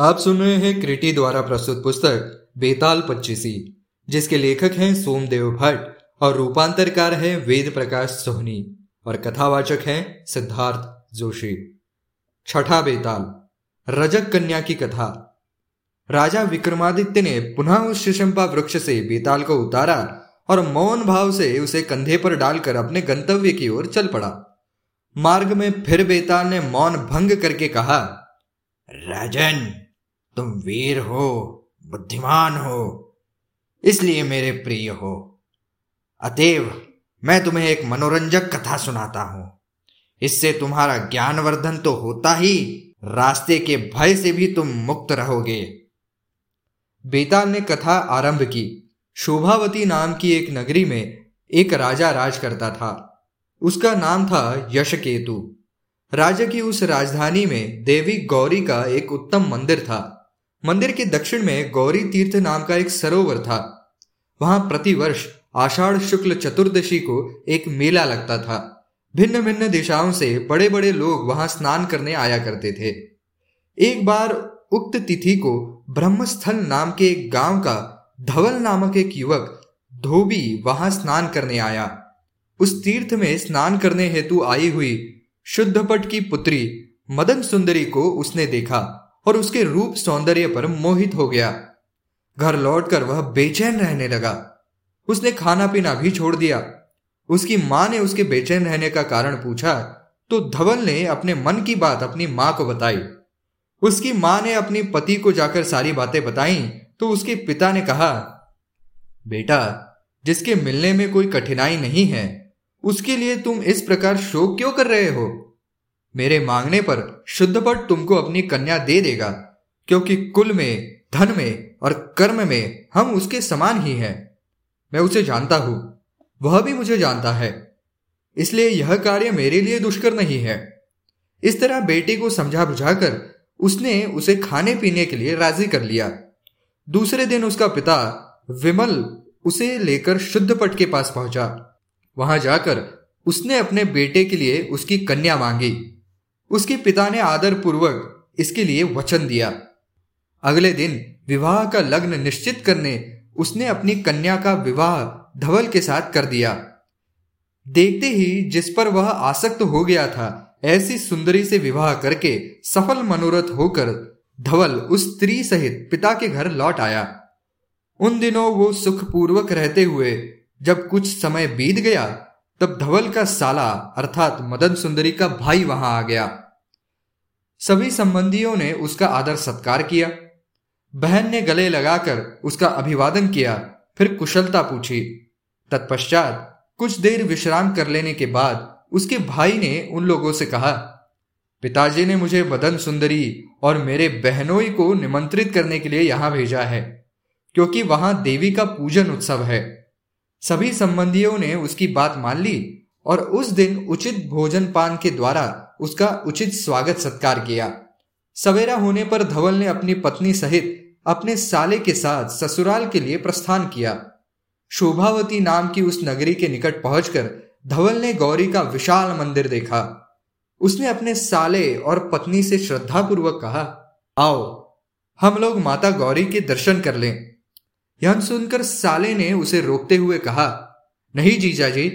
आप सुन रहे हैं क्रिटी द्वारा प्रस्तुत पुस्तक, बेताल पच्चीसी, जिसके लेखक हैं सोमदेव भट्ट और रूपांतरकार हैं वेद प्रकाश सोहनी और कथावाचक हैं सिद्धार्थ जोशी। छठा बेताल, रजक कन्या की कथा। राजा विक्रमादित्य ने पुनः उस शिशंपा वृक्ष से बेताल को उतारा और मौन भाव से उसे कंधे पर डालकर अपने गंतव्य की ओर चल पड़ा। मार्ग में फिर बेताल ने मौन भंग करके कहा, राजन तुम वीर हो, बुद्धिमान हो, इसलिए मेरे प्रिय हो। अतएव मैं तुम्हें एक मनोरंजक कथा सुनाता हूँ। इससे तुम्हारा ज्ञानवर्धन तो होता ही, रास्ते के भय से भी तुम मुक्त रहोगे। बेताल ने कथा आरंभ की। शोभावती नाम की एक नगरी में एक राजा राज करता था। उसका नाम था यशकेतु। राजा की उस राजधानी में देवी गौरी का एक उत्तम मंदिर था। मंदिर के दक्षिण में गौरी तीर्थ नाम का एक सरोवर था। वहाँ प्रतिवर्ष आषाढ़ शुक्ल चतुर्दशी को एक मेला लगता था। भिन्न भिन्न दिशाओं से बड़े बड़े लोग वहाँ स्नान करने आया करते थे। एक बार उक्त तिथि को ब्रह्मस्थल नाम के एक गाँव का धवल नामक एक युवक धोबी वहाँ स्नान करने आया। उस तीर्थ में स्नान करने हेतु आई हुई शुद्धपट की पुत्री मदन सुंदरी को उसने देखा। और उसके रूप सौंदर्य पर मोहित हो गया। घर लौटकर वह बेचैन रहने लगा। उसने खाना पीना भी छोड़ दिया। उसकी माँ ने उसके बेचैन रहने का कारण पूछा तो धवल ने अपने मन की बात अपनी माँ को बताई। उसकी माँ ने अपनी पति को जाकर सारी बातें बताई तो उसके पिता ने कहा, बेटा, जिसके मिलने में कोई कठिनाई नहीं है, उसके लिए तुम इस प्रकार शोक क्यों कर रहे हो? मेरे मांगने पर शुद्धपट तुमको अपनी कन्या दे देगा, क्योंकि कुल में, धन में और कर्म में हम उसके समान ही हैं। मैं उसे जानता हूँ, वह भी मुझे जानता है। इसलिए यह कार्य मेरे लिए दुष्कर नहीं है। इस तरह बेटी को समझा बुझाकर उसने उसे खाने पीने के लिए राज़ी कर लिया। दूसरे दिन उसका पिता विमल उसे लेकर शुद्धपट के पास पहुँचा। वहाँ जाकर उसने अपने बेटे के लिए उसकी कन्या मांगी। उसके पिता ने आदर पूर्वक इसके लिए वचन दिया। अगले दिन विवाह का लग्न निश्चित करने उसने अपनी कन्या का विवाह धवल के साथ कर दिया। देखते ही जिस पर वह आसक्त हो गया था, ऐसी सुंदरी से विवाह करके सफल मनोरथ होकर धवल उस स्त्री सहित पिता के घर लौट आया। उन दिनों वो सुखपूर्वक रहते हुए जब कुछ समय बीत गया तब धवल का साला, अर्थात मदन सुंदरी का भाई वहाँ आ गया। सभी संबंधियों ने उसका आदर सत्कार किया। बहन ने गले लगाकर उसका अभिवादन किया, फिर कुशलता पूछी। तत्पश्चात कुछ देर विश्राम कर लेने के बाद उसके भाई ने उन लोगों से कहा, पिताजी ने मुझे मदन सुंदरी और मेरे बहनोई को निमंत्रित करने के लिए यहाँ भेजा है, क्योंकि वहाँ देवी का पूजन उत्सव है। सभी संबंधियों ने उसकी बात मान ली और उस दिन उचित भोजन पान के द्वारा उसका उचित स्वागत सत्कार किया। सवेरा होने पर धवल ने अपनी पत्नी सहित अपने साले के साथ ससुराल के लिए प्रस्थान किया। शोभावती नाम की उस नगरी के निकट पहुंचकर धवल ने गौरी का विशाल मंदिर देखा। उसने अपने साले और पत्नी से श्रद्धापूर्वक कहा, आओ, हम लोग माता गौरी के दर्शन कर लें। यह सुनकर साले ने उसे रोकते हुए कहा, नहीं जीजा जी,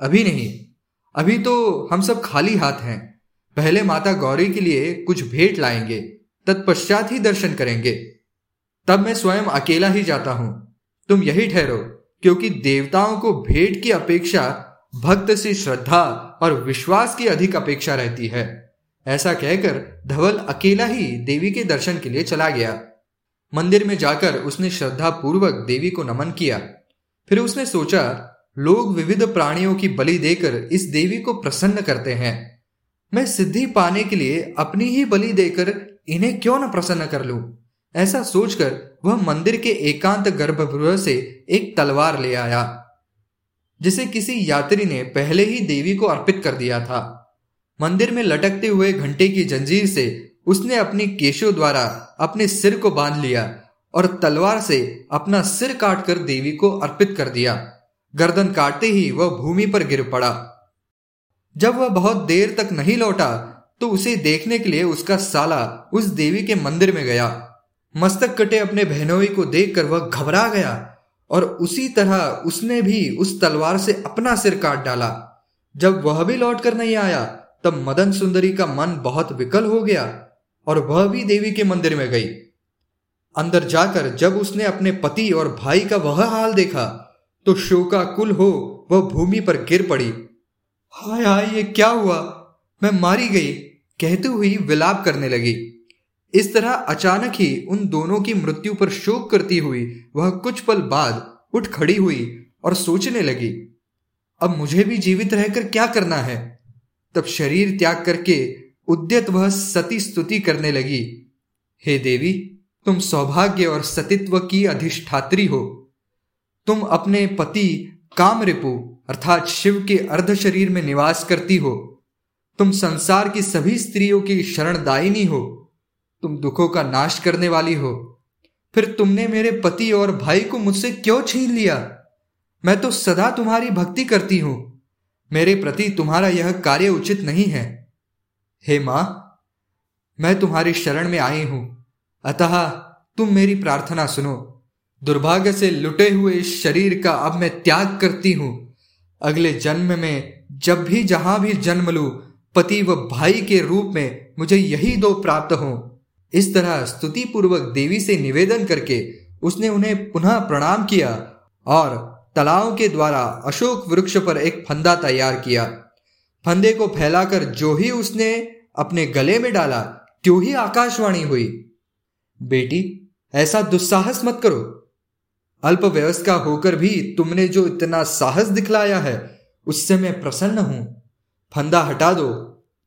अभी नहीं। अभी तो हम सब खाली हाथ हैं। पहले माता गौरी के लिए कुछ भेंट लाएँगे, तत्पश्चात ही दर्शन करेंगे। तब मैं स्वयं अकेला ही जाता हूँ। तुम यही ठहरो, क्योंकि देवताओं को भेंट की अपेक्षा भक्त से श्रद्धा और विश्वास की अधिक अपेक्षा रहती है। ऐसा कहकर धवल अकेला ही देवी के दर्शन के लिए चला गया। मंदिर में जाकर उसने श्रद्धा पूर्वक देवी को नमन किया। फिर उसने सोचा, लोग विविध प्राणियों की बलि देकर इस देवी को प्रसन्न करते हैं। मैं सिद्धि पाने के लिए अपनी ही बलि देकर इन्हें क्यों न प्रसन्न कर लूँ? ऐसा सोचकर वह मंदिर के एकांत गर्भगृह से एक तलवार ले आया, जिसे किसी यात्री ने पहले ही देवी को अर्पित कर दिया था। मंदिर में लटकते हुए घंटे की जंजीर से उसने अपने केशों द्वारा अपने सिर को बाँध लिया और तलवार से अपना सिर काटकर देवी को अर्पित कर दिया। गर्दन काटते ही वह भूमि पर गिर पड़ा। जब वह बहुत देर तक नहीं लौटा तो उसे देखने के लिए उसका साला उस देवी के मंदिर में गया। मस्तक कटे अपने बहनोई को देखकर वह घबरा गया और उसी तरह उसने भी उस तलवार से अपना सिर काट डाला। जब वह भी लौट कर नहीं आया, तब मदन सुंदरी का मन बहुत विकल हो गया। और वह भी देवी के मंदिर में गई। अंदर जाकर जब उसने अपने पति और भाई का वह हाल देखा तो शोका कुल हो वह भूमि पर गिर पड़ी। हाय हाय, ये क्या हुआ? मैं मारी गई, कहते हुई विलाप करने लगी। इस तरह अचानक ही उन दोनों की मृत्यु पर शोक करती हुई वह कुछ पल बाद उठ खड़ी हुई और सोचने लगी, अब मुझे भी जीवित रहकर क्या करना है? तब शरीर त्याग करके उद्यत वह सती स्तुति करने लगी। हे देवी, तुम सौभाग्य और सतित्व की अधिष्ठात्री हो। तुम अपने पति काम रिपु अर्थात शिव के अर्ध शरीर में निवास करती हो। तुम संसार की सभी स्त्रियों की शरणदायिनी हो। तुम दुखों का नाश करने वाली हो। फिर तुमने मेरे पति और भाई को मुझसे क्यों छीन लिया? मैं तो सदा तुम्हारी भक्ति करती हूँ। मेरे प्रति तुम्हारा यह कार्य उचित नहीं है। हे माँ, मैं तुम्हारी शरण में आई हूँ। अतः तुम मेरी प्रार्थना सुनो। दुर्भाग्य से लुटे हुए इस शरीर का अब मैं त्याग करती हूँ। अगले जन्म में जब भी जहाँ भी जन्म लू, पति व भाई के रूप में मुझे यही दो प्राप्त हो। इस तरह स्तुति पूर्वक देवी से निवेदन करके उसने उन्हें पुनः प्रणाम किया और तलाव के द्वारा अशोक वृक्ष पर एक फंदा तैयार किया। फंदे को फैलाकर जो ही उसने अपने गले में डाला, त्यों ही आकाशवाणी हुई। बेटी, ऐसा दुस्साहस मत करो। अल्प व्यवस्था होकर भी तुमने जो इतना साहस दिखलाया है, उससे मैं प्रसन्न हूँ। फंदा हटा दो।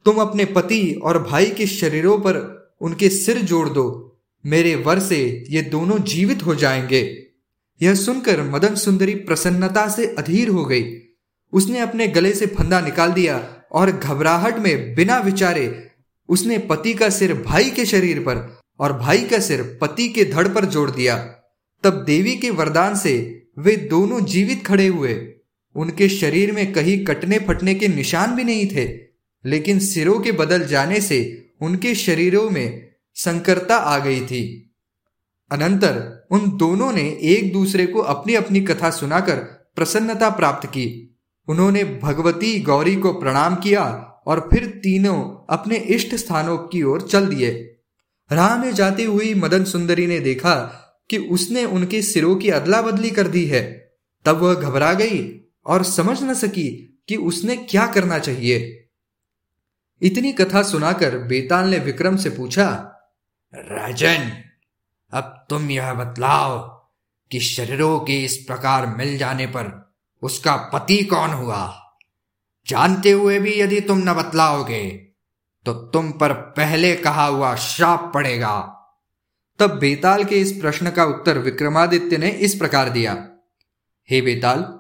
तुम अपने पति और भाई के शरीरों पर उनके सिर जोड़ दो। मेरे वर से ये दोनों जीवित हो जाएँगे। यह सुनकर मदन सुंदरी प्रसन्नता से अधीर हो गई। उसने अपने गले से फंदा निकाल दिया और घबराहट में बिना विचारे उसने पति का सिर भाई के शरीर पर और भाई का सिर पति के धड़ पर जोड़ दिया। तब देवी के वरदान से वे दोनों जीवित खड़े हुए। उनके शरीर में कहीं कटने फटने के निशान भी नहीं थे, लेकिन सिरों के बदल जाने से उनके शरीरों में संकरता आ गई थी। अनंतर उन दोनों ने एक दूसरे को अपनी अपनी कथा सुनाकर प्रसन्नता प्राप्त की। उन्होंने भगवती गौरी को प्रणाम किया और फिर तीनों अपने इष्ट स्थानों की ओर चल दिए। राह में जाती हुई मदन सुंदरी ने देखा कि उसने उनके सिरों की अदला बदली कर दी है। तब वह घबरा गई और समझ न सकी कि उसने क्या करना चाहिए। इतनी कथा सुनाकर बेताल ने विक्रम से पूछा, राजन, अब तुम यह बतलाओ कि शरीरों के इस प्रकार मिल जाने पर उसका पति कौन हुआ? जानते हुए भी यदि तुम न बतलाओगे तो तुम पर पहले कहा हुआ श्राप पड़ेगा। तब बेताल के इस प्रश्न का उत्तर विक्रमादित्य ने इस प्रकार दिया। हे बेताल,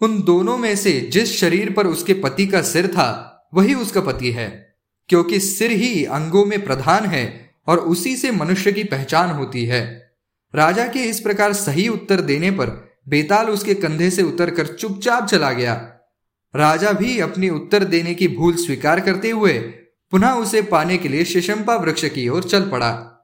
उन दोनों में से जिस शरीर पर उसके पति का सिर था, वही उसका पति है, क्योंकि सिर ही अंगों में प्रधान है और उसी से मनुष्य की पहचान होती है। राजा के इस प्रकार सही उत्तर देने पर बेताल उसके कंधे से उतरकर चुपचाप चला गया। राजा भी अपनी उत्तर देने की भूल स्वीकार करते हुए पुनः उसे पाने के लिए शिशंपा वृक्ष की ओर चल पड़ा।